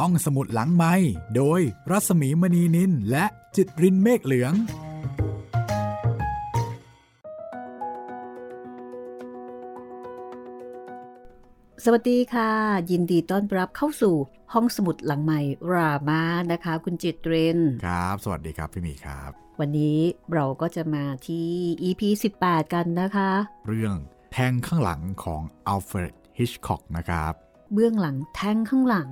ห้องสมุดหลังไม้โดยรัสมีมณีนินและจิตรินเมฆเหลือง สวัสดีค่ะ ยินดีต้อนรับเข้าสู่ห้องสมุดหลังใหม่รามานะคะ คุณจิตเรนครับ สวัสดีครับพี่หมีครับ วันนี้เราก็จะมาที่ EP 18 กันนะคะ เรื่องแทงข้างหลังของอัลเฟรดฮิชคอกนะครับ เบื้องหลังแท่งข้างหลัง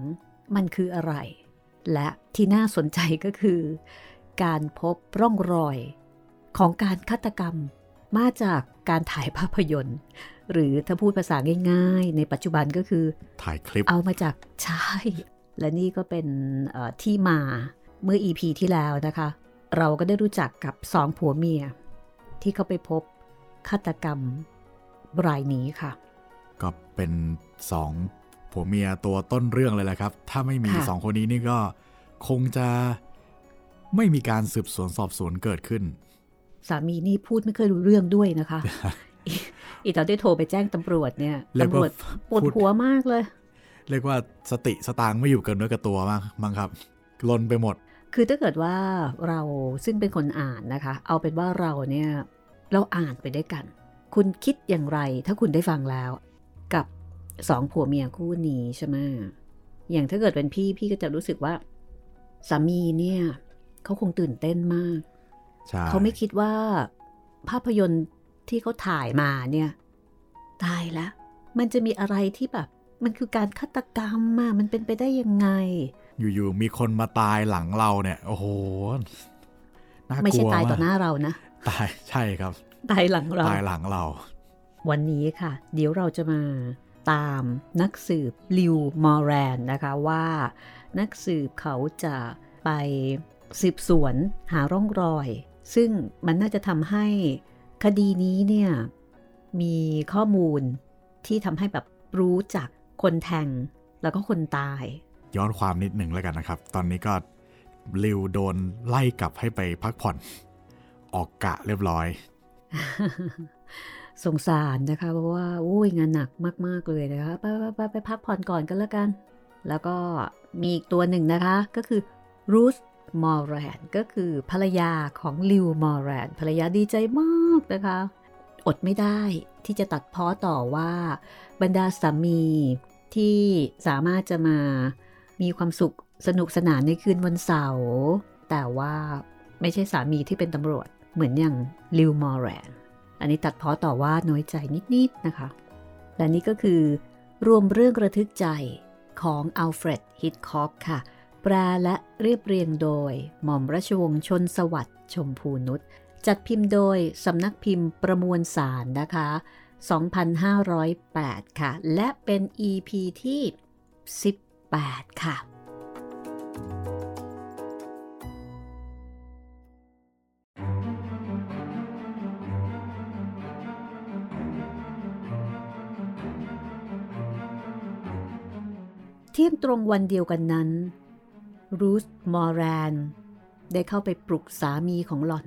มันคืออะไร และที่น่าสนใจก็คือ การพบร่องรอยของการฆาตกรรมมาจากการถ่ายภาพยนตร์ หรือถ้าพูดภาษาง่าย ๆ ในปัจจุบันก็คือ ถ่ายคลิปเอามาจากใช่และนี่ก็เป็นเอ่อที่มาเมื่อ EP ที่แล้วนะคะ เราก็ได้รู้จักกับสองผัวเมีย ที่เขาไปพบฆาตกรรมรายนี้ค่ะ ก็เป็นสอง ผัวเมียตัวต้นเรื่องเลยแหละครับ ถ้าไม่มีค่ะสองคนนี้นี่ก็คงจะไม่มีการสืบสวนสอบสวนเกิดขึ้น สามีนี่พูดไม่เคยรู้เรื่องด้วยนะคะ อีอีตอนที่โทรไปแจ้งตำรวจเนี่ยเรียกตำรว่าวจปวดพูดหัวมากเลย เรียกว่าสติสตางค์ไม่อยู่กับเนื้อกับตัวมากมั้งครับลนไปหมด คือถ้าเกิดว่าเราซึ่งเป็นคนอ่านนะคะ เอาเป็นว่าเราเนี่ยเราอ่านไปด้วยกัน คุณคิดอย่างไรถ้าคุณได้ฟังแล้ว กับ สองผัวเมียคู่นี้ใช่ไหมอย่างถ้าเกิดเป็นพี่พี่ก็จะรู้สึกว่าสามีเนี่ยเขาคงตื่นเต้นมากใช่เขาไม่คิดว่า ภาพยนตร์ที่เขาถ่ายมาเนี่ย ตายแล้วมันจะมีอะไรที่แบบ มันคือการฆาตกรรมอะมันเป็นไปได้ยังไง อยู่ๆมีคนมาตายหลังเราเนี่ย โอ้โหน่ากลัวไม่ใช่ตายต่อหมน้าเรานะ ตายใช่ครับ ตายหลังเรา ตายหลังเรา วันนี้ค่ะ เดี๋ยวเราจะมา ตามนักสืบลิวมอร์แรนนะคะว่านักสืบเขาจะไปสืบสวนหาร่องรอย ซึ่งมันน่าจะทำให้คดีนี้เนี่ยมีข้อมูลที่ทำให้แบบรู้จักคนแทงแล้วก็คนตาย ย้อนความนิดหนึ่งแล้วกันนะครับ ตอนนี้ก็ลิวโดนไล่กลับให้ไปพักผ่อน ออกกะเรียบร้อย สงสารนะคะ เพราะว่าโอ้ยงานหนักมาก ๆ เลยนะคะไปไปไปไปพักผ่อนก่อนกันแล้วกัน แล้วก็มีอีกตัวหนึ่งนะคะก็คือรูสมอร์แรนก็คือภรรยาของลิวมอร์แรนภรรยาดีใจมากนะคะ อดไม่ได้ที่จะตัดเพ้อต่อว่า บรรดาสามีที่สามารถจะมามีความสุขสนุกสนานในคืนวันเสาร์แต่ว่าไม่ใช่สามีที่เป็นตำรวจเหมือนอย่างลิวมอร์แรน อันนี้ตัดเพ้อต่อว่าน้อยใจนิดๆนะคะ และนี่ก็คือ รวมเรื่องระทึกใจของอัลเฟรดฮิตคอกค่ะ แปลและเรียบเรียงโดย หม่อมราชวงศ์ชนสวัสดิ์ชมพูนุชจัดพิมพ์โดยสำนักพิมพ์ประมวลสารนะคะ 2508 ค่ะ และเป็น EP ที่ 18 ค่ะ เที่ยงตรงวันเดียวกันนั้น รูสมอร์แรน ได้เข้าไปปลุกสามีของหล่อน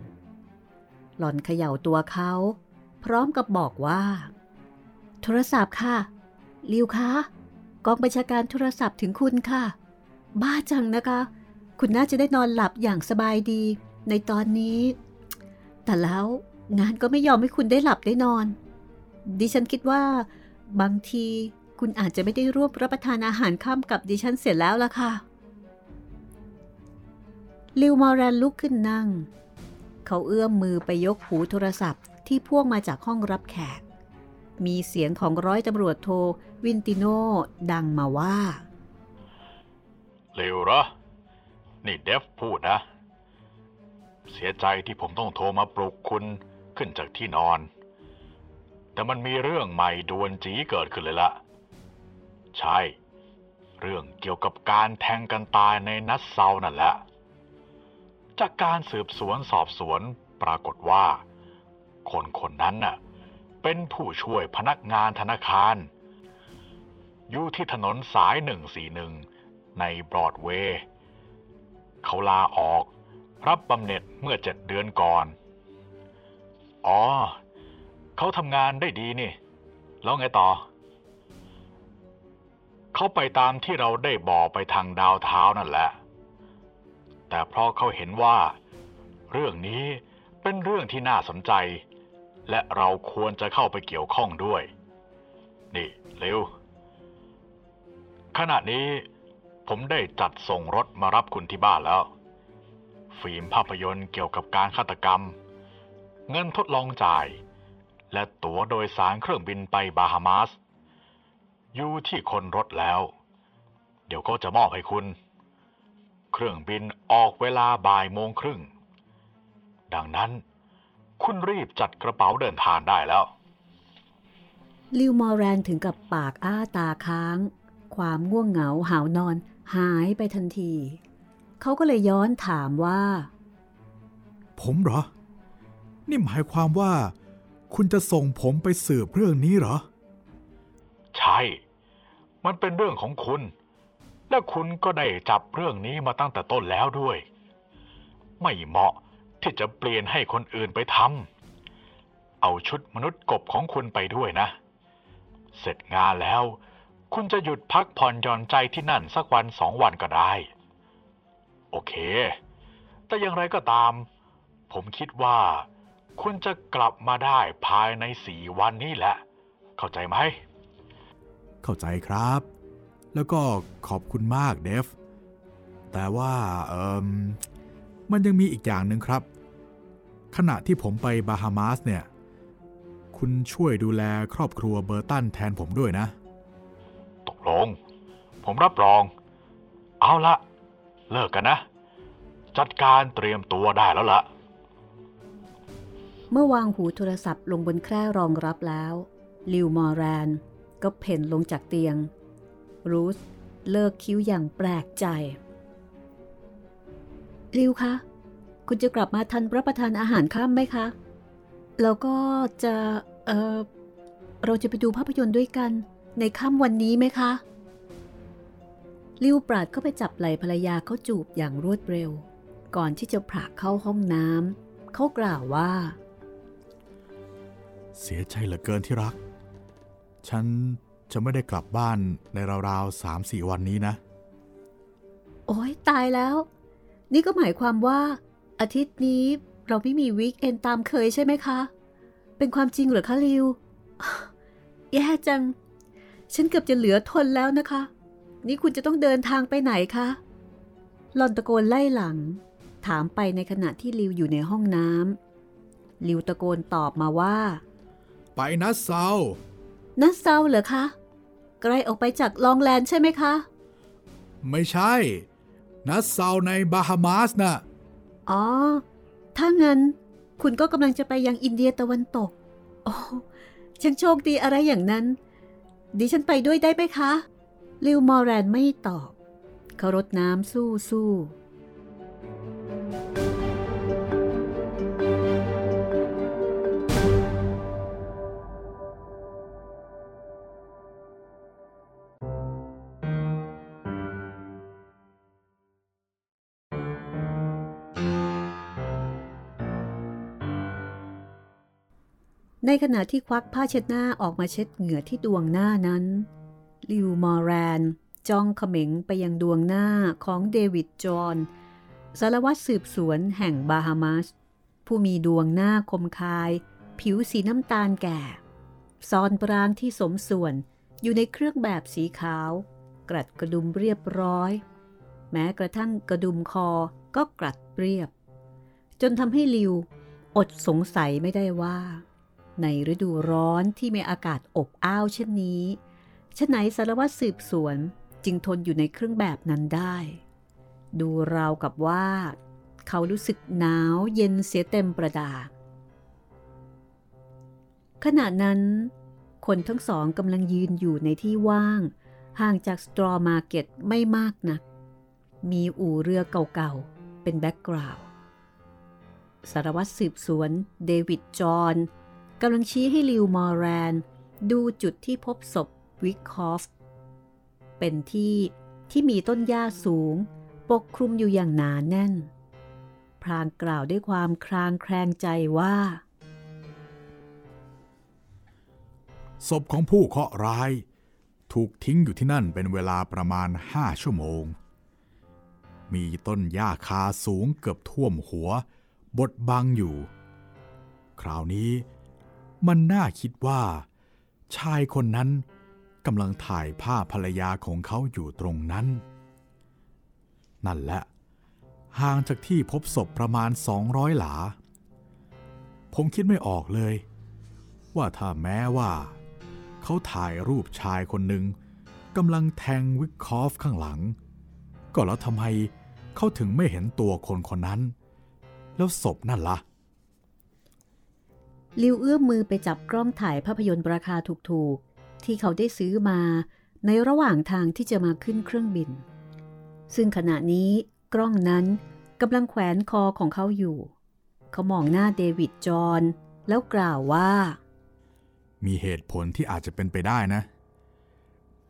หล่อนเขย่าตัวเขา พร้อมกับบอกว่า โทรศัพท์ค่ะลิวคะกองบัญชาการโทรศัพท์ถึงคุณค่ะ บ้าจังนะคะ คุณน่าจะได้นอนหลับอย่างสบายดี ในตอนนี้ แต่แล้วงานก็ไม่ยอมให้คุณได้หลับได้นอน ดิฉันคิดว่า บางที คุณอาจจะไม่ได้ร่วมรับประทานอาหารค่ำกับดิฉันเสร็จแล้วล่ะค่ะ ลิวมอร์แรนลุกขึ้นนั่ง เขาเอื้อมมือไปยกหูโทรศัพท์ที่พ่วงมาจากห้องรับแขก มีเสียงของร้อยตำรวจโทวินติโนดังมาว่าเร็วเหรอ นี่เดฟพูดนะ เสียใจที่ผมต้องโทรมาปลุกคุณขึ้นจากที่นอนแต่มันมีเรื่องใหม่ดวนจีเกิดขึ้นเลยละ ใช่ เรื่องเกี่ยวกับการแทงกันตายในนัดเซานั่นแหละ จากการสืบสวนสอบสวนปรากฏว่า คนคนนั้นน่ะเป็นผู้ช่วยพนักงานธนาคาร อยู่ที่ถนนสาย 141 ในบรอดเวย์เขาลาออกรับบำเหน็จเมื่อเจ็ดเดือนก่อน อ๋อ เขาทำงานได้ดีนี่ แล้วไงต่อ เขาไปตามที่เราได้บอกไปทางดาวเท้านั่นแหละ แต่เพราะเขาเห็นว่า เรื่องนี้เป็นเรื่องที่น่าสนใจ และเราควรจะเข้าไปเกี่ยวข้องด้วย นี่เร็ว ขณะนี้ผมได้จัดส่งรถมารับคุณที่บ้านแล้ว ฟิล์มภาพยนตร์เกี่ยวกับการฆาตกรรม เงินทดลองจ่าย และตั๋วโดยสารเครื่องบินไปบาฮามาส อยู่ที่คนรถแล้ว เดี๋ยวก็จะมอบให้คุณ เครื่องบินออกเวลาบ่ายโมงครึ่ง ดังนั้นคุณรีบจัดกระเป๋าเดินทางได้แล้ว ลิวมอร์แรนถึงกับปากอ้าตาค้าง ความง่วงเหงาหาวนอนหายไปทันที เขาก็เลยย้อนถามว่า ผมเหรอ นี่หมายความว่า คุณจะส่งผมไปสืบเรื่องนี้เหรอ ใช่ มันเป็นเรื่องของคุณ และคุณก็ได้จับเรื่องนี้มาตั้งแต่ต้นแล้วด้วย ไม่เหมาะที่จะเปลี่ยนให้คนอื่นไปทำเอาชุดมนุษย์กบของคุณไปด้วยนะ เสร็จงานแล้ว คุณจะหยุดพักผ่อนหย่อนใจที่นั่นสักวันสองวันก็ได้ โอเค แต่อย่างไรก็ตาม ผมคิดว่าคุณจะกลับมาได้ภายในสี่วันนี้แหละ เข้าใจไหม เข้าใจครับ แล้วก็ขอบคุณมากเดฟ แต่ว่าเอมมันยังมีอีกอย่างหนึ่งครับ ขณะที่ผมไปบาฮามาสเนี่ย คุณช่วยดูแลครอบครัวเบอร์ตันแทนผมด้วยนะ ตกลง ผมรับรอง เอาละเลิกกันนะ จัดการเตรียมตัวได้แล้วละเมื่อวางหูโทรศัพท์ลงบนแคร่รองรับแล้ว ลิวมอร์แรน ก็เพ่นลงจากเตียง รูสเลิกคิ้วอย่างแปลกใจลิวคะ คุณจะกลับมาทันรับประทานอาหารค่ำไหมคะ แล้วก็จะ เออเราจะไปดูภาพยนตร์ด้วยกันในค่ำวันนี้ไหมคะลิวปราดก็ไปจับไหล่ภรรยาเขาจูบอย่างรวดเร็ว ก่อนที่จะผลักเข้าห้องน้ำเขากล่าวว่า เสียใจเหลือเกินที่รัก ฉันจะไม่ได้กลับบ้านในราวๆสามสี่วันนี้นะ โอ้ยตายแล้ว นี่ก็หมายความว่า อาทิตย์นี้เราไม่มีวีคเอนตามเคยใช่ไหมคะ เป็นความจริงเหรอคะลิว แย่จัง ฉันเกือบจะเหลือทนแล้วนะคะ นี่คุณจะต้องเดินทางไปไหนคะหลอนตะโกนไล่หลัง ถามไปในขณะที่ลิวอยู่ในห้องน้ำลิวตะโกนตอบมาว่า ไปนัดเซา นัดเซาเหรอคะไกลออกไปจากลองแลนด์ใช่ไหมคะ ไม่ใช่ นัดเซาในบาฮามาสนะ่ะ อ๋อ ถ้างั้น คุณก็กำลังจะไปยังอินเดียตะวันตก โอ้ฉันโชคดีอะไรอย่างนั้น ดิฉันไปด้วยได้ไหมคะลิวมอร์แรนไม่ตอบ เขารดน้ำสู้สู้ ในขณะที่ควักผ้าเช็ดหน้าออกมาเช็ดเหงื่อที่ดวงหน้านั้น ลิวมอร์แรน จ้องเขม็งไปยังดวงหน้าของเดวิดจอห์นสารวัตรสืบสวนแห่งบาฮามาส ผู้มีดวงหน้าคมคาย ผิวสีน้ำตาลแก่ซอนปรางที่สมส่วนอยู่ในเครื่องแบบสีขาว กรัดกระดุมเรียบร้อย แม้กระทั่งกระดุมคอก็กรัดเรียบ จนทำให้ลิวอดสงสัยไม่ได้ว่า ในฤดูร้อนที่มีอากาศอบอ้าวเช่นนี้ชะไหนสารวัตรสืบสวนจึงทนอยู่ในเครื่องแบบนั้นได้ ดูราวกับว่า เขารู้สึกหนาวเย็นเสียเต็มประดา ขณะนั้น คนทั้งสองกำลังยืนอยู่ในที่ว่าง ห่างจากสตรอมาร์เก็ตไม่มากนัก มีอู่เรือเก่าๆ เป็น background สารวัตรสืบสวนเดวิดจอห์น กำลังชี้ให้ลิวมอร์แรน ดูจุดที่พบศพวิกคอฟ เป็นที่ที่มีต้นหญ้าสูง ปกคลุมอยู่อย่างหนาแน่น พลางกล่าวด้วยความคลางแคลงใจว่า ศพของผู้เคราะห์ร้ายถถูกทิ้งอยู่ที่นั่นเป็นเวลาประมาณห้าชั่วโมง มีต้นหญ้าคาสูงเกือบท่วมหัว บดบังอยู่ คราวนี้ มันน่าคิดว่า ชายคนนั้นกำลังถ่ายภาพภรรยาของเขาอยู่ตรงนั้น นั่นแหละ ห่างจากที่พบศพประมาณ 200 หลา ผมคิดไม่ออกเลย ว่าถ้าแม้ว่า เขาถ่ายรูปชายคนหนึ่งกำลังแทงวิกคอฟข้างหลัง ก็แล้วทำไมเขาถึงไม่เห็นตัวคนคนนั้น แล้วศพนั่นละ่ะ ลิวเอื้อมมือไปจับกล้องถ่ายภาพยนตร์ราคาถูกๆ ที่เขาได้ซื้อมาในระหว่างทางที่จะมาขึ้นเครื่องบิน ซึ่งขณะนี้กล้องนั้นกำลังแขวนคอของเขาอยู่ เขามองหน้าเดวิดจอห์นแล้วกล่าวว่า มีเหตุผลที่อาจจะเป็นไปได้นะ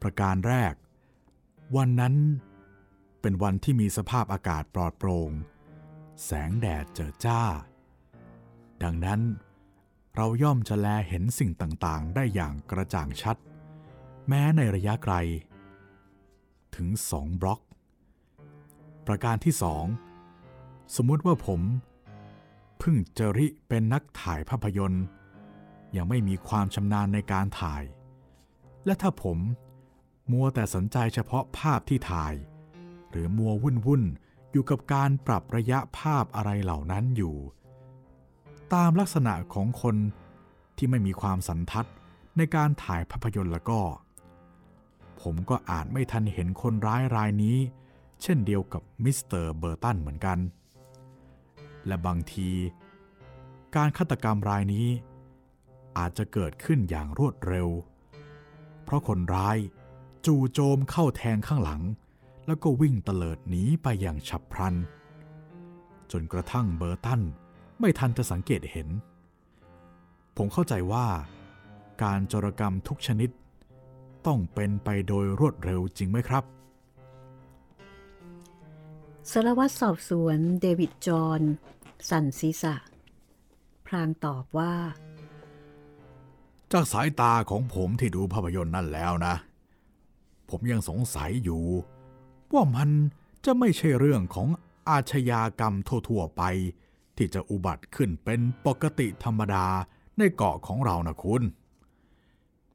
ประการแรก วันนั้นเป็นวันที่มีสภาพอากาศปลอดโปรง่ง แสงแดดเจิดจ้า ดังนั้น เราย่อมจะแลเห็นสิ่งต่างๆ ได้อย่างกระจ่างชัด แม้ในระยะไกล ถึงสองบล็อก ประการที่สองสมมุติว่าผมเพิ่งจริเป็นนักถ่ายภาพยนตร์ ยังไม่มีความชำนาญในการถ่าย และถ้าผมมัวแต่สนใจเฉพาะภาพที่ถ่าย หรือมัววุ่นวุ่นอยู่กับการปรับระยะภาพอะไรเหล่านั้นอยู่ ตามลักษณะของคนที่ไม่มีความสันทัดในการถ่ายภาพยนตร์แล้วก็ ผมก็อาจไม่ทันเห็นคนร้ายรายนี้ เช่นเดียวกับมิสเตอร์เบอร์ตันเหมือนกัน และบางที การฆาตกรรมรายนี้ อาจจะเกิดขึ้นอย่างรวดเร็ว เพราะคนร้ายจู่โจมเข้าแทงข้างหลัง แล้วก็วิ่งเตลิดหนีไปอย่างฉับพลัน จนกระทั่งเบอร์ตัน ไม่ทันจะสังเกตเห็น ผมเข้าใจว่า การจรกรรมทุกชนิด ต้องเป็นไปโดยรวดเร็วจริงไหมครับสารวัตรสอบสวนเดวิดจอห์นสันศีษะ พรางตอบว่า จากสายตาของผมที่ดูภาพยนตร์นั่นแล้วนะ ผมยังสงสัยอยู่ ว่ามันจะไม่ใช่เรื่องของอาชญากรรมทั่วๆไป ที่จะอุบัติขึ้นเป็นปกติธรรมดาในเกาะของเรานะคุณ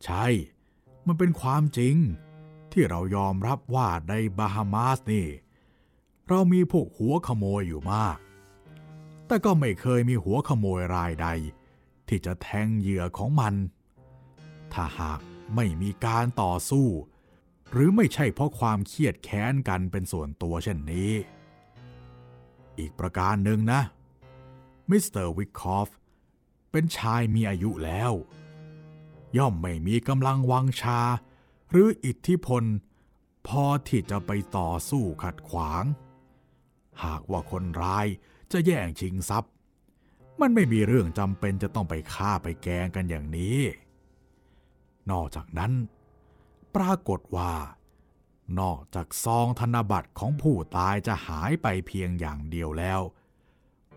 ใช่ มันเป็นความจริง ที่เรายอมรับว่าในบาฮามาสนี่ เรามีพวกหัวขโมยอยู่มาก แต่ก็ไม่เคยมีหัวขโมยรายใด ที่จะแทงเหยื่อของมัน ถ้าหากไม่มีการต่อสู้ หรือไม่ใช่เพราะความเครียดแค้นกันเป็นส่วนตัวเช่นนี้ อีกประการหนึ่งนะ มิสเตอร์วิกคอฟเป็นชายมีอายุแล้ว ย่อมไม่มีกำลังวังชา หรืออิทธิพล พอที่จะไปต่อสู้ขัดขวาง หากว่าคนร้ายจะแย่งชิงทรัพย์ มันไม่มีเรื่องจำเป็นจะต้องไปฆ่าไปแกงกันอย่างนี้ นอกจากนั้น ปรากฏว่า นอกจากซองธนบัตรของผู้ตายจะหายไปเพียงอย่างเดียวแล้ว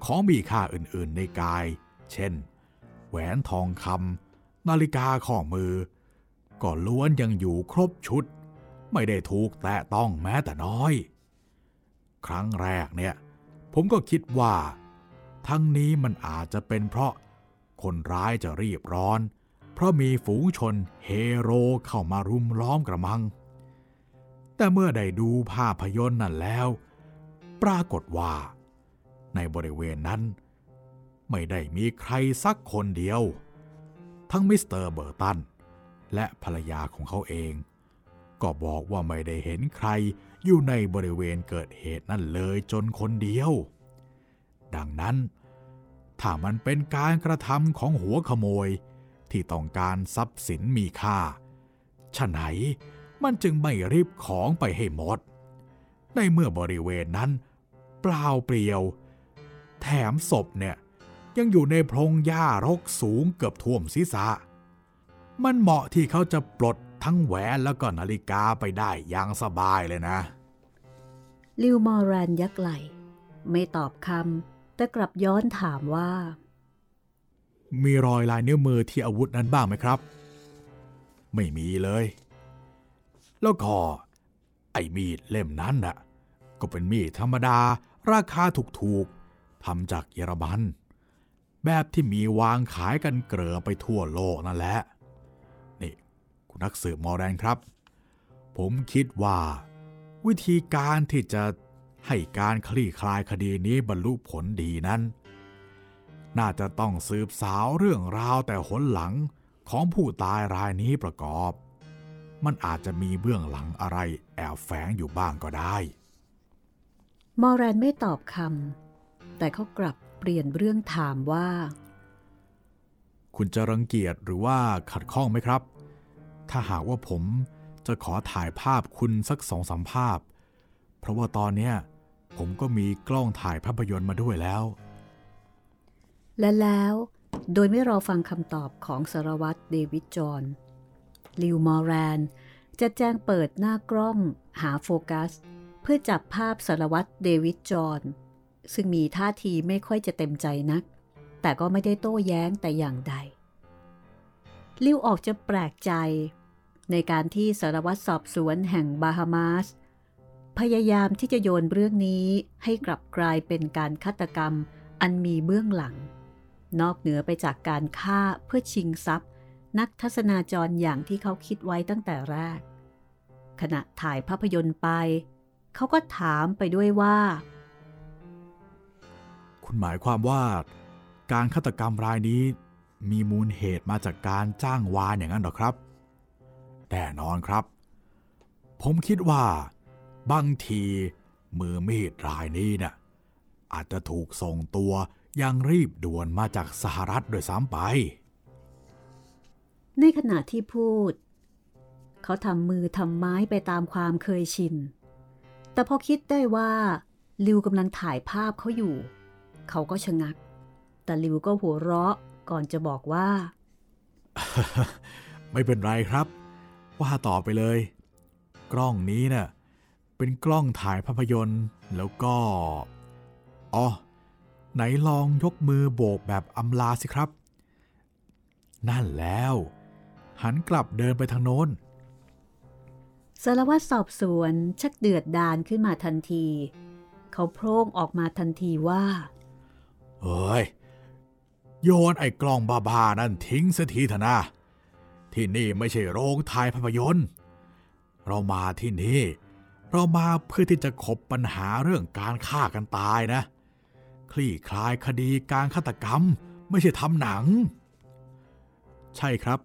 ของมีค่าอื่นๆในกาย เช่น แหวนทองคำนาฬิกาข้อมือ ก็ล้วนยังอยู่ครบชุด ไม่ได้ถูกแตะต้องแม้แต่น้อย ครั้งแรกเนี่ยผมก็คิดว่า ทั้งนี้มันอาจจะเป็นเพราะคนร้ายจะรีบร้อน เพราะมีฝูงชนเฮโรเข้ามารุมล้อมกระมัง แต่เมื่อได้ดูภาพยนตร์นั่นแล้ว ปรากฏว่า ในบริเวณนั้น ไม่ได้มีใครสักคนเดียว ทั้งมิสเตอร์เบอร์ตัน และภรรยาของเขาเอง ก็บอกว่าไม่ได้เห็นใครอยู่ในบริเวณเกิดเหตุนั่นเลยจนคนเดียว ดังนั้น ถ้ามันเป็นการกระทำของหัวขโมยที่ต้องการทรัพย์สินมีค่าฉะไหนมันจึงไม่รีบของไปให้หมด ในเมื่อบริเวณนั้น เปล่าเปลี่ยว แถมศพเนี่ย ยังอยู่ในพงหญ้ารกสูงเกือบท่วมศีรษะ มันเหมาะที่เขาจะปลดทั้งแหวนแล้วก็นาฬิกาไปได้อย่างสบายเลยนะ ลิวมอรันยักไหล ไม่ตอบคำแต่กลับย้อนถามว่า มีรอยลายนิ้วมือที่อาวุธนั้นบ้างไหมครับ ไม่มีเลย แล้วก็ไอ้มีดเล่มนั้นน่ะ ก็เป็นมีดธรรมดาราคาถูกๆ ทำจากเยอรมัน แบบที่มีวางขายกันเกลือไปทั่วโลกนั่นแหละ นี่คุณนักสืบมอแรนครับ ผมคิดว่า วิธีการที่จะให้การคลี่คลายคดีนี้บรรลุผลดีนั้น น่าจะต้องสืบสาวเรื่องราวแต่หนหลังของผู้ตายรายนี้ประกอบ มันอาจจะมีเบื้องหลังอะไรแอบแฝงอยู่บ้างก็ได้ มอแรนไม่ตอบคำ แต่เขากลับเปลี่ยนเรื่องถามว่า คุณจะรังเกียจหรือว่าขัดข้องไหมครับ ถ้าหากว่าผมจะขอถ่ายภาพคุณสักสองสามภาพ เพราะว่าตอนเนี้ยผมก็มีกล้องถ่ายภาพยนตร์มาด้วยแล้ว และแล้วโดยไม่รอฟังคำตอบของสารวัตรเดวิดจอห์นลิวมอร์แรน จะแจ้งเปิดหน้ากล้องหาโฟกัส เพื่อจับภาพสารวัตรเดวิดจอห์น ซึ่งมีท่าทีไม่ค่อยจะเต็มใจนัก แต่ก็ไม่ได้โต้แย้งแต่อย่างใด ลิวออกจะแปลกใจ ในการที่สารวัตรสอบสวนแห่งบาฮามาส พยายามที่จะโยนเรื่องนี้ให้กลับกลายเป็นการฆาตกรรมอันมีเบื้องหลัง นอกเหนือไปจากการฆ่าเพื่อชิงทรัพย์ นักทัศนาจรอย่างที่เขาคิดไว้ตั้งแต่แรก ขณะถ่ายภาพยนตร์ไป เขาก็ถามไปด้วยว่า คุณหมายความว่า การฆาตกรรมรายนี้ มีมูลเหตุมาจากการจ้างวานอย่างนั้นหรอครับแน่นอนครับ ผมคิดว่าบางทีมือมีดรายนี้นะ่ะอาจจะถูกส่งตัวยังรีบด่วนมาจากสหรัฐโดยซ้ำไป ในขณะที่พูด เขาทำมือทำไม้ไปตามความเคยชิน แต่พอคิดได้ว่า ลิวกำลังถ่ายภาพเขาอยู่ เขาก็ชะงัก แต่ลิวก็หัวเราะก่อนจะบอกว่า ไม่เป็นไรครับ ว่าต่อไปเลย กล้องนี้เนะ่ะเป็นกล้องถ่ายภาพยนตร์แล้วก็อ๋อไหนลองยกมือโบกแบบอำลาสิครับ นั่นแล้ว หันกลับเดินไปทางโน้นสารวัตรสอบสวนชักเดือดดานขึ้นมาทันที เขาโพร่งออกมาทันทีว่า เฮ้ย โยนไอ้กล้องบ้าๆนั่นทิ้งเสียทีเถอะนะ ที่นี่ไม่ใช่โรงถ่ายภาพยนตร์ เรามาที่นี่ เรามาเพื่อที่จะขบปัญหาเรื่องการฆ่ากันตายนะ คลี่คลายคดีการฆาตกรรม ไม่ใช่ทำหนัง ใช่ครับ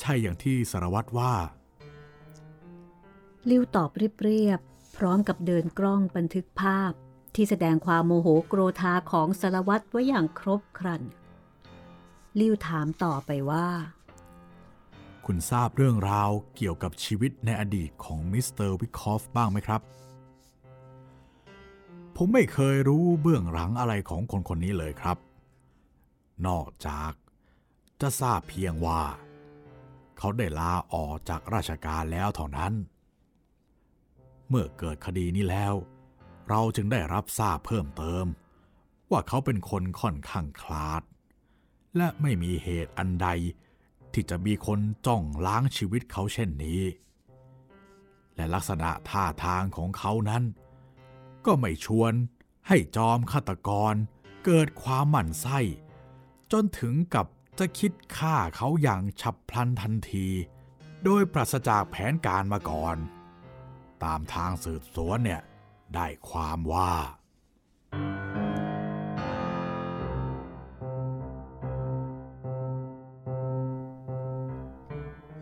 ใช่อย่างที่สารวัตรว่าลิวตอบเรียบๆพร้อมกับเดินกล้องบันทึกภาพ ที่แสดงความโมโหโกรธาของสารวัตรไว้อย่างครบครันลิวถามต่อไปว่า คุณทราบเรื่องราวเกี่ยวกับชีวิตในอดีตของมิสเตอร์วิคอฟบ้างไหมครับ ผมไม่เคยรู้เบื้องหลังอะไรของคนคนนี้เลยครับ นอกจากจะทราบเพียงว่า เขาได้ลาออกจากราชการแล้วเท่านั้น เมื่อเกิดคดีนี้แล้วเเราจึงได้รับทราบเพิ่มเติม ว่าเขาเป็นคนค่อนข้างคลาด และไม่มีเหตุอันใด ที่จะมีคนจ้องล้างชีวิตเขาเช่นนี้ และลักษณะท่าทางของเขานั้น ก็ไม่ชวนให้จอมฆาตกรเกิดความหมั่นไส้ จนถึงกับจะคิดฆ่าเขาอย่างฉับพลันทันที โดยปราศจากแผนการมาก่อน ตามทางสืบสวนเนี่ย ได้ความว่า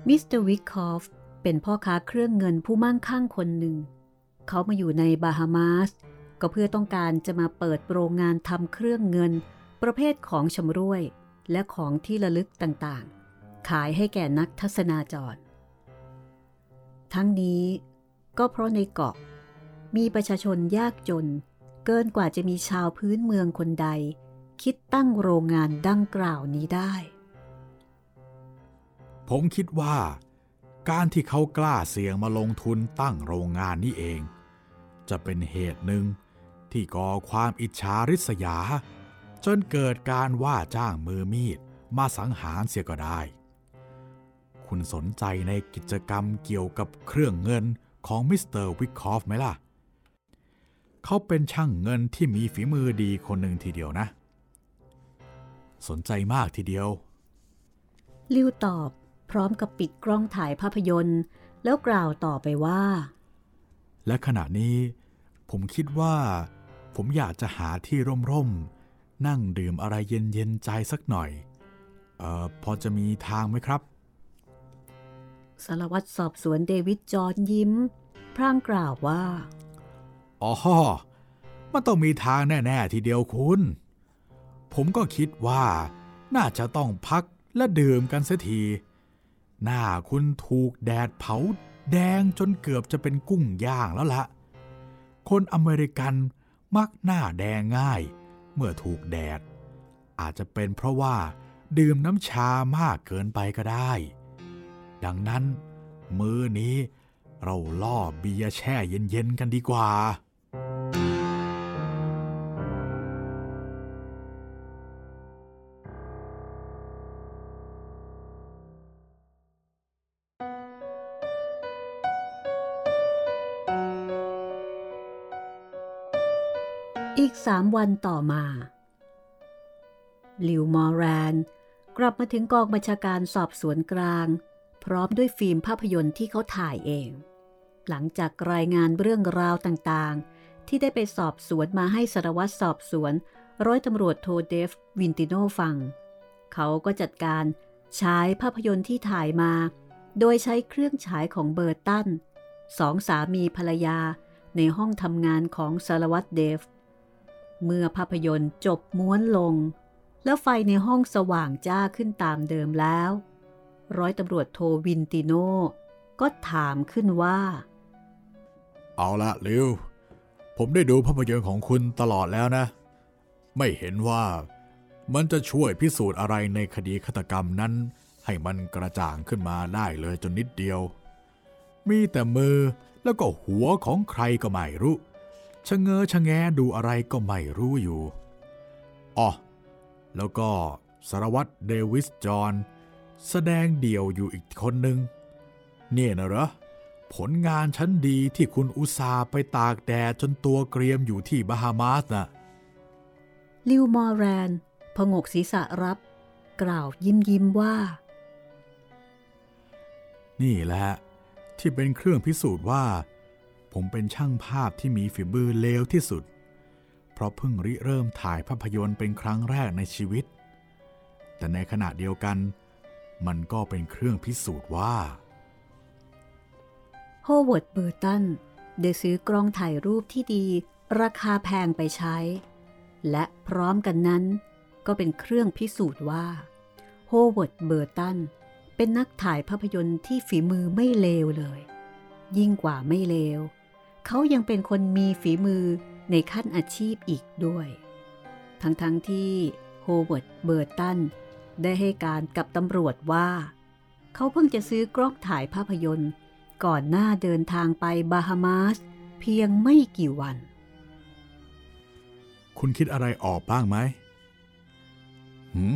มิสเตอร์วิคคอฟเป็นพ่อค้าเครื่องเงินผู้มั่งคั่งคนหนึ่ง เขามาอยู่ในบาฮามาส ก็เพื่อต้องการจะมาเปิดโรงงานทำเครื่องเงิน ประเภทของชำร่วย และของที่ระลึกต่างๆ ขายให้แก่นักทัศนาจร ทั้งนี้ก็เพราะในเกาะ มีประชาชนยากจน เกินกว่าจะมีชาวพื้นเมืองคนใด คิดตั้งโรงงานดังกล่าวนี้ได้ ผมคิดว่า การที่เขากล้าเสี่ยงมาลงทุนตั้งโรงงานนี้เอง จะเป็นเหตุหนึ่งที่ก่อความอิจฉาริษยา จนเกิดการว่าจ้างมือมีดมาสังหารเสียก็ได้คุณสนใจในกิจกรรมเกี่ยวกับเครื่องเงินของมิสเตอร์วิคคอฟไหมล่ะ เขาเป็นช่างเงินที่มีฝีมือดีคนหนึ่งทีเดียวนะ สนใจมากทีเดียว ลิวตอบพร้อมกับปิดกล้องถ่ายภาพยนตร์ แล้วกล่าวต่อไปว่า และขณะนี้ ผมคิดว่า ผมอยากจะหาที่ร่มๆ นั่งดื่มอะไรเย็นๆ ใจสักหน่อยเอ่อพอจะมีทางไหมครับ สารวัตรสอบสวนเดวิดจอห์นยิ้ม พร่างกล่าวว่า อ๋อ มันต้องมีทางแน่ ๆ ทีเดียวคุณ ผมก็คิดว่า น่าจะต้องพักและดื่มกันเสียที หน้าคุณถูกแดดเผาแดงจนเกือบจะเป็นกุ้งย่างแล้วละ คนอเมริกันมักหน้าแดงง่าย เมื่อถูกแดด อาจจะเป็นเพราะว่า ดื่มน้ำชามากเกินไปก็ได้ ดังนั้น มื้อนี้เราล่อเบียร์แช่เย็นๆกันดีกว่า อีกสามวันต่อมาลิวมอร์แรน กลับมาถึงกองบัญชาการสอบสวนกลาง พร้อมด้วยฟิล์มภาพยนตร์ที่เขาถ่ายเอง หลังจากรายงานเรื่องราวต่างๆ ที่ได้ไปสอบสวนมาให้สารวัตรสอบสวน ร้อยตำรวจโทเดฟวินติโนฟัง เขาก็จัดการฉายภาพยนตร์ที่ถ่ายมา โดยใช้เครื่องฉายของเบอร์ตันสองสามีภรรยาในห้องทำงานของสารวัตรเดฟ เมื่อภาพยนตร์จบม้วนลง แล้วไฟในห้องสว่างจ้าขึ้นตามเดิมแล้ว ร้อยตำรวจโทวินติโนก็ถามขึ้นว่า เอาละลิว ผมได้ดูภาพยนตร์ของคุณตลอดแล้วนะ ไม่เห็นว่ามันจะช่วยพิสูจน์อะไรในคดีฆาตกรรมนั้น ให้มันกระจ่างขึ้นมาได้เลยจนนิดเดียว มีแต่มือแล้วก็หัวของใครก็ไม่รู้ ชะเง้อชะแงดูอะไรก็ไม่รู้อยู่อ๋อแล้วก็สารวัตรเดวิสจอห์นแสดงเดี่ยวอยู่อีกคนหนึ่งเนี่ยนะเหรอผลงานชั้นดีที่คุณอุตสาห์ไปตากแดดจนตัวเกรียมอยู่ที่บาฮามาสน่ะลิวมอร์แรนผงกศีรษะรับ กล่าวยิ้มยิ้มว่า นี่แหละ ที่เป็นเครื่องพิสูจน์ว่า ผมเป็นช่างภาพที่มีฝีมือเลวที่สุด เพราะเพิ่งริเริ่มถ่ายภาพยนตร์เป็นครั้งแรกในชีวิต แต่ในขณะเดียวกัน มันก็เป็นเครื่องพิสูจน์ว่าโฮเวิร์ดเบอร์ตันได้ซื้อกล้องถ่ายรูปที่ดี ราคาแพงไปใช้ และพร้อมกันนั้น ก็เป็นเครื่องพิสูจน์ว่าโฮเวิร์ดเบอร์ตันเป็นนักถ่ายภาพยนตร์ที่ฝีมือไม่เลวเลย ยิ่งกว่าไม่เลว เขายังเป็นคนมีฝีมือในขั้นอาชีพอีกด้วย ทั้งๆที่โฮเวิร์ดเบอร์ตันได้ให้การกับตำรวจว่า เขาเพิ่งจะซื้อกล้องถ่ายภาพยนตร์ก่อนหน้าเดินทางไปบาฮามาสเพียงไม่กี่วัน คุณคิดอะไรออกบ้างไหมหืม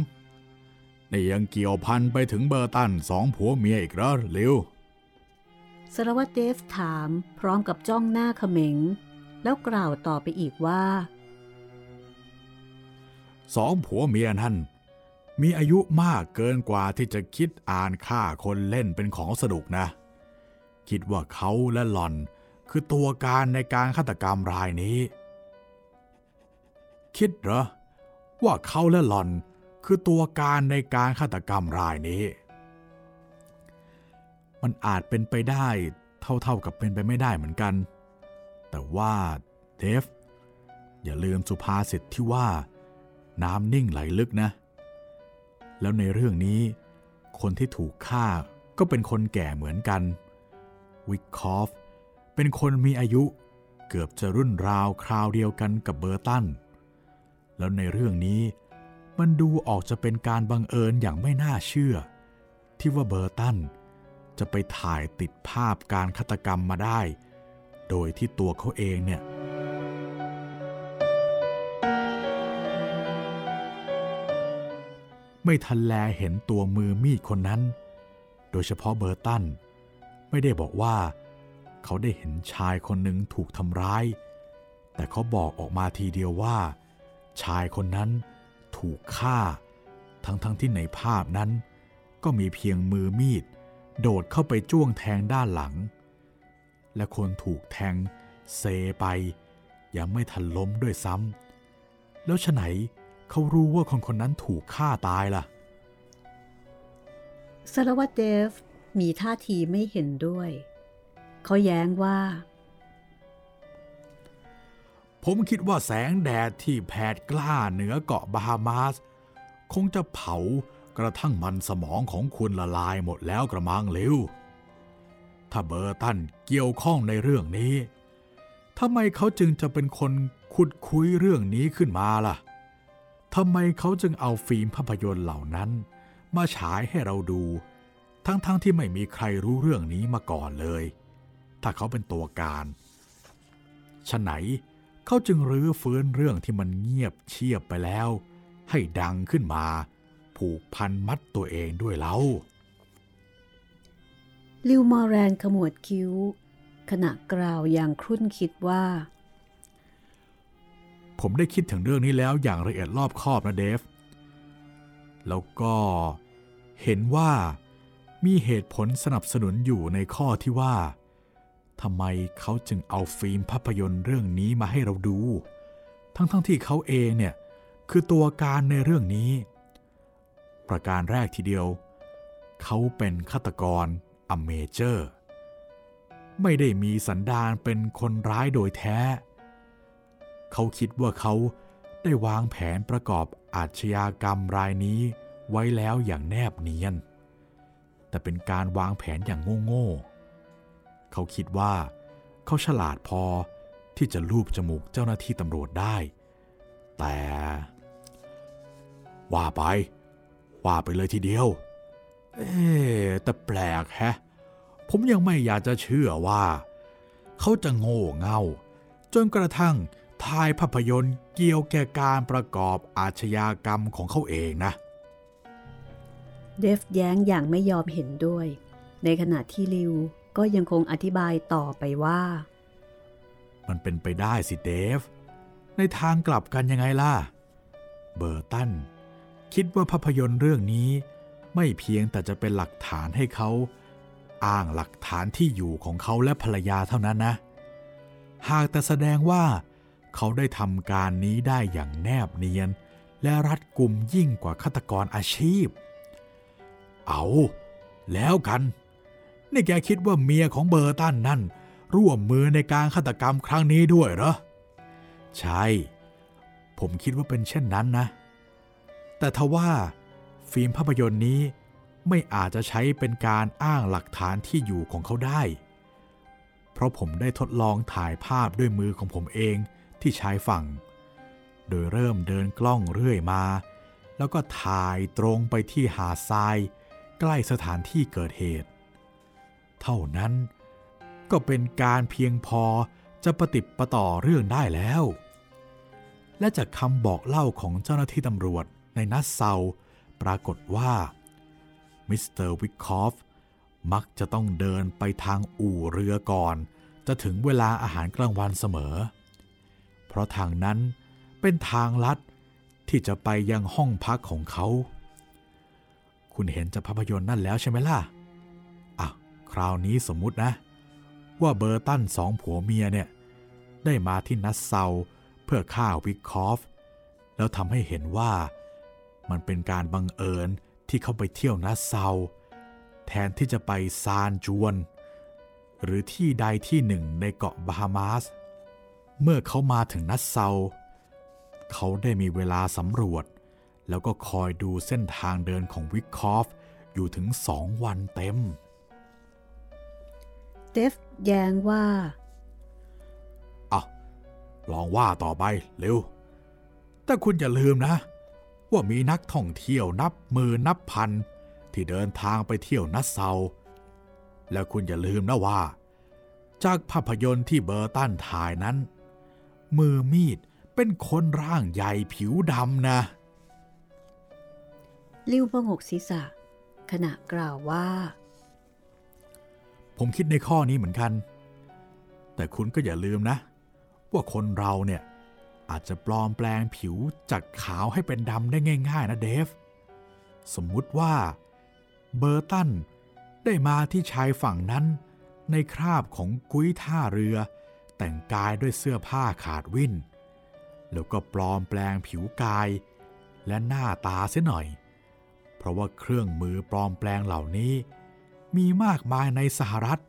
นี่ยังเกี่ยวพันไปถึงเบอร์ตันสองผัวเมียอีกเหรอเร็ว สารวัตรเดฟถามพร้อมกับจ้องหน้าเขม็ง แล้วกล่าวต่อไปอีกว่า สองผัวเมียนั่นมีอายุมากเกินกว่าที่จะคิดอ่านฆ่าคนเล่นเป็นของสนุกนะ คิดว่าเขาและหล่อนคือตัวการในการฆาตกรรมรายนี้ คิดเหรอ ว่าเขาและหล่อนคือตัวการในการฆาตกรรมรายนี้ มันอาจเป็นไปได้เท่าๆกับเป็นไปไม่ได้เหมือนกัน แต่ว่าเดฟอย่าลืมสุภาษิตที่ว่า น้ำนิ่งไหลลึกนะ แล้วในเรื่องนี้ คนที่ถูกฆ่าก็เป็นคนแก่เหมือนกัน วิกคอฟ เป็นคนมีอายุเกือบจะรุ่นราวคราวเดียวกันกับเบอร์ตัน แล้วในเรื่องนี้มันดูออกจะเป็นการบังเอิญอย่างไม่น่าเชื่อ ที่ว่าเบอร์ตัน จะไปถ่ายติดภาพการฆาตกรรมมาได้ โดยที่ตัวเขาเองเนี่ยไม่ทันแลเห็นตัวมือมีดคนนั้น โดยเฉพาะเบอร์ตัน ไม่ได้บอกว่า เขาได้เห็นชายคนหนึ่งถูกทำร้าย แต่เขาบอกออกมาทีเดียวว่า ชายคนนั้นถูกฆ่า ทั้งๆทที่ในภาพนั้น ก็มีเพียงมือมีด โดดเข้าไปจ้วงแทงด้านหลัง และคนถูกแทงเซไป ยังไม่ทันล้มด้วยซ้ำแล้วฉไหนเขารู้ว่าคนคนนั้นถูกฆ่าตายล่ะสารวัตรเดฟมีท่าทีไม่เห็นด้วย เขาแย้งว่า ผมคิดว่าแสงแดดที่แผดกล้าเหนือเกาะบาฮามาส คงจะเผา กระทั่งมันสมองของคุณละลายหมดแล้วกระมังเร็ว ถ้าเบอร์ตันเกี่ยวข้องในเรื่องนี้ทำไมเขาจึงจะเป็นคนขุดคุยเรื่องนี้ขึ้นมาล่ะทำไมเขาจึงเอาฟิล์มภาพยนตร์เหล่านั้น มาฉายให้เราดู ทั้งๆทที่ไม่มีใครรู้เรื่องนี้มาก่อนเลย ถ้าเขาเป็นตัวการฉะไหนเขาจึงรื้อฟื้นเรื่องที่มันเงียบเชียบไปแล้ว ให้ดังขึ้นมา ผูกพันมัดตัวเองด้วยเล่าลิวมอร์แรนขมวดคิ้ว ขณะกล่าวอย่างครุ่นคิดว่า ผมได้คิดถึงเรื่องนี้แล้วอย่างละเอียดรอบคอบนะเดฟ แล้วก็เห็นว่ามีเหตุผลสนับสนุนอยู่ในข้อที่ว่าทำไมเขาจึงเอาฟิล์มภาพยนตร์เรื่องนี้มาให้เราดู ทั้งๆที่เขาเองเนี่ย คือตัวการในเรื่องนี้ ประการแรกทีเดียว เขาเป็นฆาตกร amateur ไม่ได้มีสันดานเป็นคนร้ายโดยแท้ เขาคิดว่าเขาได้วางแผนประกอบอาชญากรรมรายนี้ไว้แล้วอย่างแนบเนียน แต่เป็นการวางแผนอย่างโง่ๆ เขาคิดว่าเขาฉลาดพอที่จะลูบจมูกเจ้าหน้าที่ตำรวจได้ แต่ ว่าไป ว่าไปเลยทีเดียว เอ๊แต่แปลกแฮะ ผมยังไม่อยากจะเชื่อว่า เขาจะโง่เง่า จนกระทั่งทายภาพยนตร์เกี่ยวแก่การประกอบอาชญากรรมของเขาเองนะ เดฟแย้งอย่างไม่ยอมเห็นด้วย ในขณะที่ลิวก็ยังคงอธิบายต่อไปว่า มันเป็นไปได้สิเดฟ ในทางกลับกันยังไงล่ะ เบอร์ตัน คิดว่าภาพยนตร์เรื่องนี้ไม่เพียงแต่จะเป็นหลักฐานให้เขา อ้างหลักฐานที่อยู่ของเขาและภรรยาเท่านั้นนะ หากแต่แสดงว่า เขาได้ทำการนี้ได้อย่างแนบเนียน และรัดกุมยิ่งกว่าฆาตกรอาชีพ เอาแล้วกัน นี่แกคิดว่าเมียของเบอร์ตันนั่น ร่วมมือในการฆาตกรรมครั้งนี้ด้วยเหรอ ใช่ ผมคิดว่าเป็นเช่นนั้นนะ แต่ทว่าฟิล์มภาพยนตร์นี้ไม่อาจจะใช้เป็นการอ้างหลักฐานที่อยู่ของเขาได้ เพราะผมได้ทดลองถ่ายภาพด้วยมือของผมเองที่ชายฝั่ง โดยเริ่มเดินกล้องเรื่อยมา แล้วก็ถ่ายตรงไปที่หาดทราย ใกล้สถานที่เกิดเหตุ เท่านั้นก็เป็นการเพียงพอจะปะติดปะต่อเรื่องได้แล้ว และจากคำบอกเล่าของเจ้าหน้าที่ตำรวจ ในนัสเซาปรากฏว่ามิสเตอร์วิคคอฟมักจะต้องเดินไปทางอู่เรือก่อน จะถึงเวลาอาหารกลางวันเสมอ เพราะทางนั้นเป็นทางลัดที่จะไปยังห้องพักของเขา คุณเห็นจากภาพยนตร์นั่นแล้วใช่ไหมล่ะคราวนี้สมมุตินะ ว่าเบอร์ตันสองผัวเมียเนี่ย ได้มาที่นัสเซาเพื่อฆ่าวิกคอฟ แล้วทำให้เห็นว่า มันเป็นการบังเอิญที่เขาไปเที่ยวนัสเซา แทนที่จะไปซานจวน หรือที่ใดที่หนึ่งในเกาะบาฮามาส เมื่อเขามาถึงนัสเซา เขาได้มีเวลาสำรวจ แล้วก็คอยดูเส้นทางเดินของวิกคอฟอยู่ถึงสองวันเต็ม เดฟแย้งว่าอะลองว่าต่อไปเร็ว แต่คุณอย่าลืมนะ ว่ามีนักท่องเที่ยวนับมือนับพัน ที่เดินทางไปเที่ยวนัสเซา และคุณอย่าลืมนะว่า จากภาพยนตร์ที่เบอร์ตันถ่ายนั้น มือมีดเป็นคนร่างใหญ่ผิวดำนะลิ้วพงกศีรษะ ขณะกล่าวว่า ผมคิดในข้อนี้เหมือนกัน แต่คุณก็อย่าลืมนะ ว่าคนเราเนี่ย อาจจะปลอมแปลงผิวจากขาวให้เป็นดำได้ง่ายๆนะเดฟ สมมุติว่าเบอร์ตันได้มาที่ชายฝั่งนั้น ในคราบของกุ้ยท่าเรือ แต่งกายด้วยเสื้อผ้าขาดวิน แล้วก็ปลอมแปลงผิวกาย และหน้าตาเสียหน่อย เพราะว่าเครื่องมือปลอมแปลงเหล่านี้ มีมากมายในสหรัฐ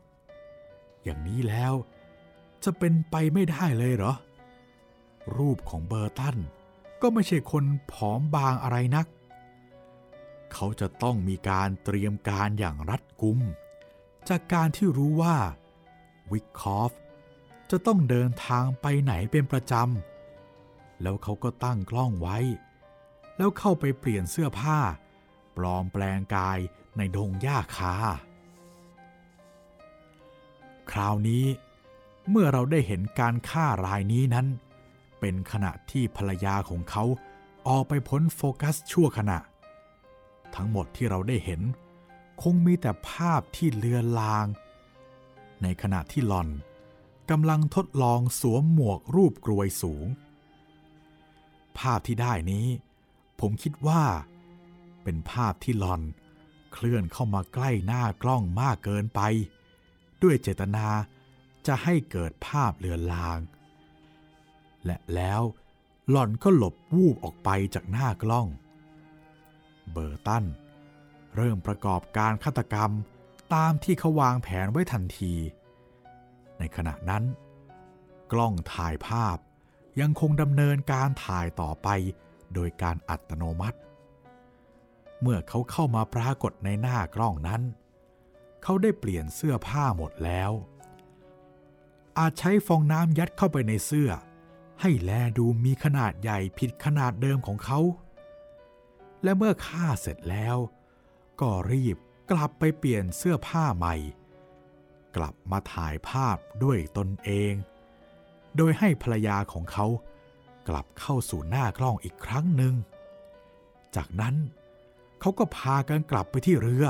อย่างนี้แล้วจะเป็นไปไม่ได้เลยเหรอ รูปของเบอร์ตันก็ไม่ใช่คนผอมบางอะไรนัก เขาจะต้องมีการเตรียมการอย่างรัดกุม จากการที่รู้ว่าวิกคอฟจะต้องเดินทางไปไหนเป็นประจำ แล้วเขาก็ตั้งกล้องไว้ แล้วเข้าไปเปลี่ยนเสื้อผ้า ปลอมแปลงกายในดงหญ้าคา คราวนี้เมื่อเราได้เห็นการฆ่ารายนี้นั้น เป็นขณะที่ภรรยาของเขาออกไปพ้นโฟกัสชั่วขณะ ทั้งหมดที่เราได้เห็น คงมีแต่ภาพที่เลือนลาง ในขณะที่หลอนกำลังทดลองสวมหมวกรูปกรวยสูง ภาพที่ได้นี้ ผมคิดว่า เป็นภาพที่หลอนเคลื่อนเข้ามาใกล้หน้ากล้องมากเกินไป ด้วยเจตนาจะให้เกิดภาพเลือนลาง และแล้วหล่อนก็หลบวูบออกไปจากหน้ากล้อง เบอร์ตันเริ่มประกอบการฆาตกรรมตามที่เขาวางแผนไว้ทันที ในขณะนั้น กล้องถ่ายภาพยังคงดำเนินการถ่ายต่อไปโดยการอัตโนมัติ เมื่อเขาเข้ามาปรากฏในหน้ากล้องนั้น เขาได้เปลี่ยนเสื้อผ้าหมดแล้ว อาจใช้ฟองน้ำยัดเข้าไปในเสื้อ ให้แลดูมีขนาดใหญ่ผิดขนาดเดิมของเขา และเมื่อฆ่าเสร็จแล้ว ก็รีบกลับไปเปลี่ยนเสื้อผ้าใหม่ กลับมาถ่ายภาพด้วยตนเอง โดยให้ภรรยาของเขากลับเข้าสู่หน้ากล้องอีกครั้งหนึ่ง จากนั้นเขาก็พากันกลับไปที่เรือ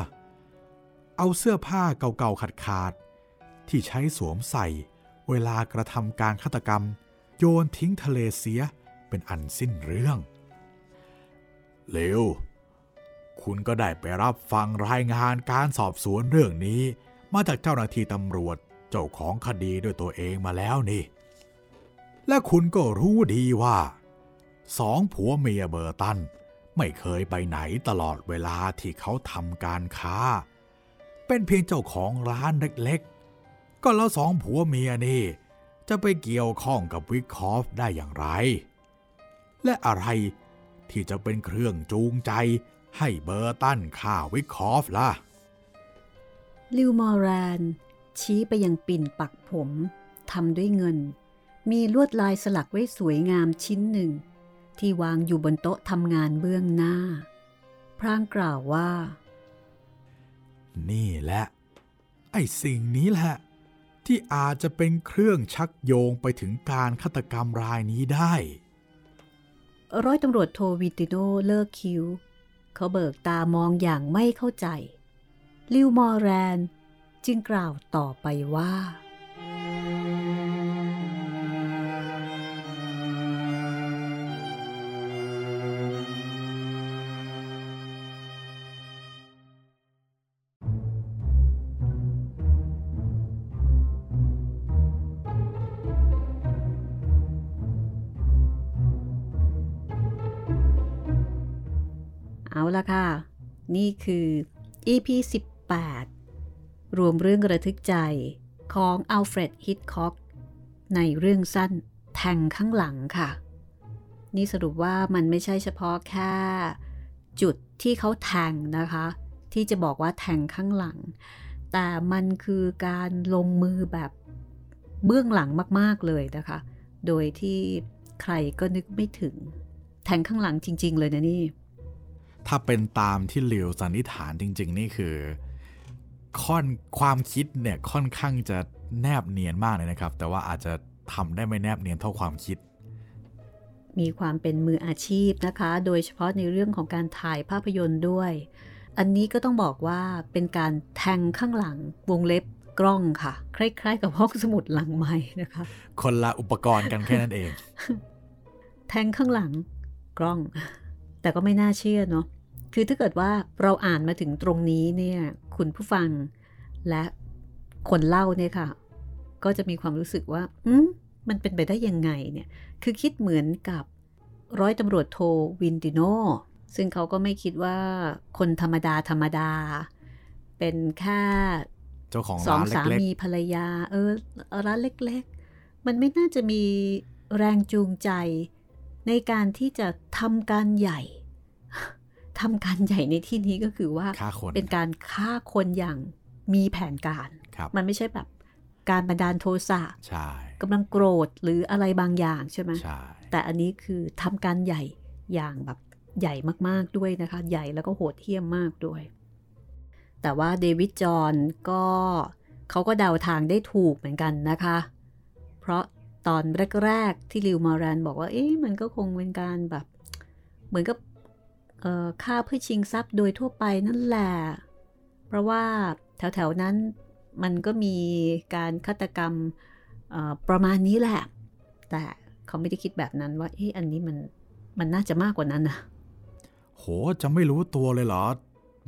เอาเสื้อผ้าเก่าๆขาดๆที่ใช้สวมใส่เวลากระทำการฆาตกรรม โยนทิ้งทะเลเสียเป็นอันสิ้นเรื่องเลวคุณก็ได้ไปรับฟังรายงานการสอบสวนเรื่องนี้ มาจากเจ้าหน้าที่ตำรวจเจ้าของคดีด้วยตัวเองมาแล้วนี่ และคุณก็รู้ดีว่าสองผัวเมียเบอร์ตัน ไม่เคยไปไหนตลอดเวลาที่เขาทำการค้า เป็นเพียงเจ้าของร้านเล็กๆ ก็แล้วสองผัวเมียนี่ จะไปเกี่ยวข้องกับวิกคอฟได้อย่างไร และอะไรที่จะเป็นเครื่องจูงใจให้เบอร์ตันฆ่าวิคอฟล่ะ ลิวมอรานชี้ไปยังปิ่นปักผมทำด้วยเงิน มีลวดลายสลักไว้สวยงามชิ้นหนึ่ง ที่วางอยู่บนโต๊ะทำงานเบื้องหน้า พรางกล่าวว่า นี่แหละ ไอ้สิ่งนี้แหละ ที่อาจจะเป็นเครื่องชักโยงไปถึงการฆาตกรรมรายนี้ได้ ร้อยตำรวจโทวิติโนเลิกคิ้ว เขาเบิกตามองอย่างไม่เข้าใจ ลิวมอร์แรนจึงกล่าวต่อไปว่า ละค่ะ นี่คือ EP 18 รวมเรื่องระทึกใจของอัลเฟรดฮิตคอกในเรื่องสั้นแทงข้างหลังค่ะ นี่สรุปว่ามันไม่ใช่เฉพาะแค่ จุดที่เขาแทงนะคะ ที่จะบอกว่าแทงข้างหลัง แต่มันคือการลงมือแบบเบื้องหลังมากๆเลยนะคะ โดยที่ใครก็นึกไม่ถึง แทงข้างหลังจริง ๆ เลยนะนี่ ถ้าเป็นตามที่เหลียวสันนิษฐานจริง ๆ นี่คือค่อนความคิดเนี่ยค่อนข้างจะแนบเนียนมากเลยนะครับ แต่ว่าอาจจะทำได้ไม่แนบเนียนเท่าความคิด มีความเป็นมืออาชีพนะคะ โดยเฉพาะในเรื่องของการถ่ายภาพยนตร์ด้วย อันนี้ก็ต้องบอกว่าเป็นการแทงข้างหลังวงเล็บกล้องค่ะ คล้ายๆ กับห้องสมุดหลังใหม่นะคะ คนละอุปกรณ์กันแค่นั้นเอง แทงข้างหลังกล้อง แต่ก็ไม่น่าเชื่อเนาะ คือถ้าเกิดว่าเราอ่านมาถึงตรงนี้เนี่ยคุณผู้ฟังและคนเล่าเนี่ยค่ะ ก็จะมีความรู้สึกว่าอืมมันเป็นไปได้ยังไงเนี่ย คือคิดเหมือนกับร้อยตำรวจโทวินติโน ซึ่งเขาก็ไม่คิดว่าคนธรรมดาธรรมดา เป็นแค่เจ้าของสองร้านสาเล็กมีภรรยา เออร้านเล็กๆ มันไม่น่าจะมีแรงจูงใจในการที่จะทำการใหญ่ ทำการใหญ่ในที่นี้ก็คือว่าๆฆ่าคนเป็นการฆ่าคนอย่างมีแผนการครับมันไม่ใช่แบบการบันดาลโทสะใช่กำลังโกรธหรืออะไรบางอย่างใช่ไหมใช่แต่อันนี้คือทำการใหญ่อย่างแบบใหญ่มากๆด้วยนะคะ ใหญ่แล้วก็โหดเหี้ยมมากด้วย แต่ว่าเดวิดจอห์นก็เขาก็เดาทางได้ถูกเหมือนกันนะคะ เพราะตอนแรก ๆ ที่ลิวมอรันบอกว่า เอ๊ะมันก็คงเป็นการแบบ เหมือนกับเอ่อ ฆ่าเพื่อชิงทรัพย์โดยทั่วไปนั่นแหละ เพราะว่าแถวๆนั้นมันก็มีการฆาตกรรมเอ่อประมาณนี้แหละ แต่เขาไม่ได้คิดแบบนั้นว่าเอ๊ะอันนี้มันมันน่าจะมากกว่านั้นนะโหจะไม่รู้ตัวเลยเหรอ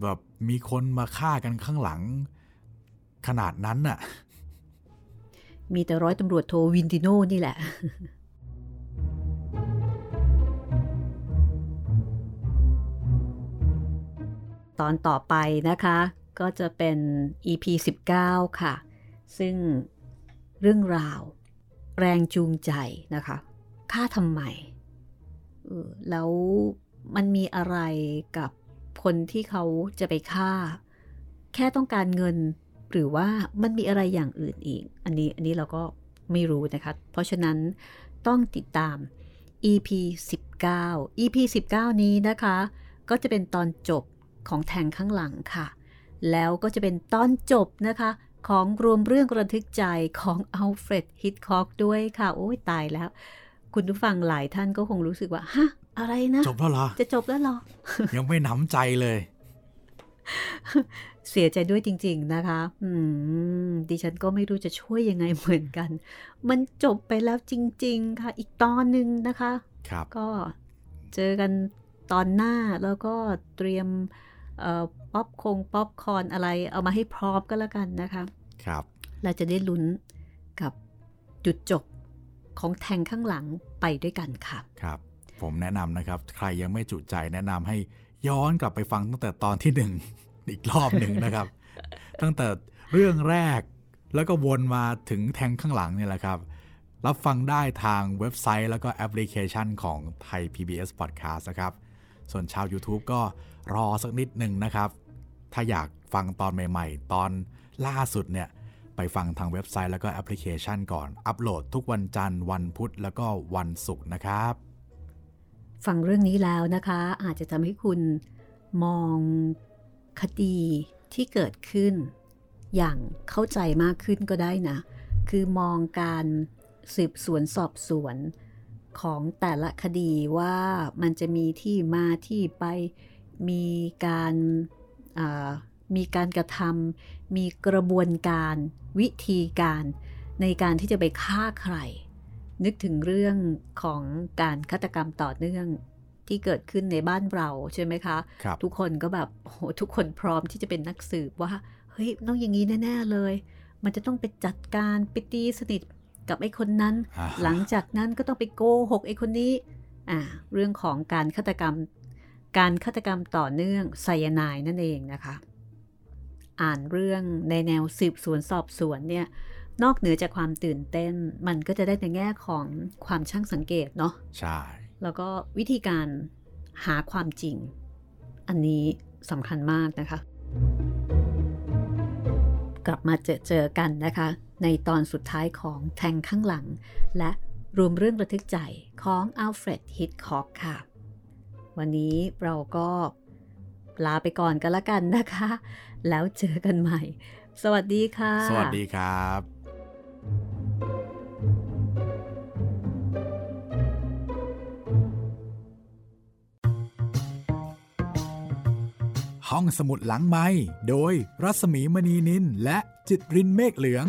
แบบมีคนมาฆ่ากันข้างหลัง ขนาดนั้นน่ะ มีแต่ร้อยตำรวจโทวินติโนนี่แหละ ตอนต่อไปนะคะ ก็จะเป็น EP 19 ค่ะ ซึ่งเรื่องราว แรงจูงใจนะคะฆ่าทำไมแล้วมันมีอะไรกับคนที่เขาจะไปฆ่า แค่ต้องการเงินหรือว่ามันมีอะไรอย่างอื่นอีก อันนี้อันนี้เราก็ไม่รู้นะคะ เพราะฉะนั้นต้องติดตาม EP 19 EP 19 นี้นะคะ ก็จะเป็นตอนจบ ของแทงข้างหลังค่ะ แล้วก็จะเป็นตอนจบนะคะ ของรวมเรื่องระทึกใจของอัลเฟรดฮิตคอกด้วยค่ะ โอ้ยตายแล้ว คุณผู้ฟังหลายท่านก็คงรู้สึกว่า ฮะ อะไรนะ จบแล้วเหรอ จะจบแล้วเหรอ ยังไม่หนำใจเลย เสียใจด้วยจริง ๆนะคะ อืม ดิฉันก็ไม่รู้จะช่วยยังไงเหมือนกัน มันจบไปแล้วจริง ๆ ค่ะ อีกตอนหนึ่งนะคะ ครับ ก็เจอกันตอนหน้าแล้วก็เตรียมเอ่อ ป๊อปคงป๊อปคอร์นอะไรเอามาให้พร้อมก็แล้วกันนะคะครับ เราจะได้ลุ้นกับจุดจบของแทงข้างหลังไปด้วยกันค่ะ ครับ ผมแนะนำนะครับ ใครยังไม่จุใจแนะนำให้ย้อนกลับไปฟังตั้งแต่ตอนที่หนึ่งอีกรอบหนึ่งนะครับ ตั้งแต่เรื่องแรกแล้วก็วนมาถึงแทงข้างหลังเนี่ยแหละครับ รับฟังได้ทางเว็บไซต์แล้วก็แอปพลิเคชันของไทย PBS Podcast นะครับ ส่วนชาว YouTube ก็ รอสักนิดหนึ่งนะครับ ถ้าอยากฟังตอนใหม่ๆ ตอนล่าสุดเนี่ย ไปฟังทางเว็บไซต์แล้วก็แอปพลิเคชันก่อน อัปโหลดทุกวันจันทร์วันพุธแล้วก็วันศุกร์นะครับ ฟังเรื่องนี้แล้วนะคะ อาจจะทำให้คุณมองคดีที่เกิดขึ้น อย่างเข้าใจมากขึ้นก็ได้นะ คือมองการสืบสวนสอบสวนของแต่ละคดีว่ามันจะมีที่มาที่ไป มีการอ่ามีการกระทำมีกระบวนการวิธีการในการที่จะไปฆ่าใคร นึกถึงเรื่องของการฆาตกรรมต่อเนื่องที่เกิดขึ้นในบ้านเราใช่ไหมคะครับทุกคนก็แบบโอ้โหทุกคนพร้อมที่จะเป็นนักสืบว่าเฮ้ยต้องอย่างนี้แน่ๆเลย มันจะต้องไปจัดการไปตีสนิทกับไอ้คนนั้นอ่าหลังจากนั้นก็ต้องไปโกหกไอ้คนนี้อ่าเรื่องของการฆาตกรรม การฆาตกรรมต่อเนื่องไซยาไนด์นั่นเองนะคะ อ่านเรื่องในแนวสืบสวนสอบสวนเนี่ยนอกเหนือจากความตื่นเต้น มันก็จะได้ในแง่ของความช่างสังเกตเนาะใช่แล้วก็วิธีการหาความจริง อันนี้สำคัญมากนะคะ กลับมาเจอเจอกันนะคะ ในตอนสุดท้ายของแทงข้างหลัง และรวมเรื่องระทึกใจของอัลเฟรดฮิตคอกค่ะ วันนี้เราก็ลาไปก่อนกันละกันนะคะ แล้วเจอกันใหม่ สวัสดีค่ะ สวัสดีครับหห้องสมุดหลังไม้โดยรัสมีมณีนินและจิตรินเมฆเหลือง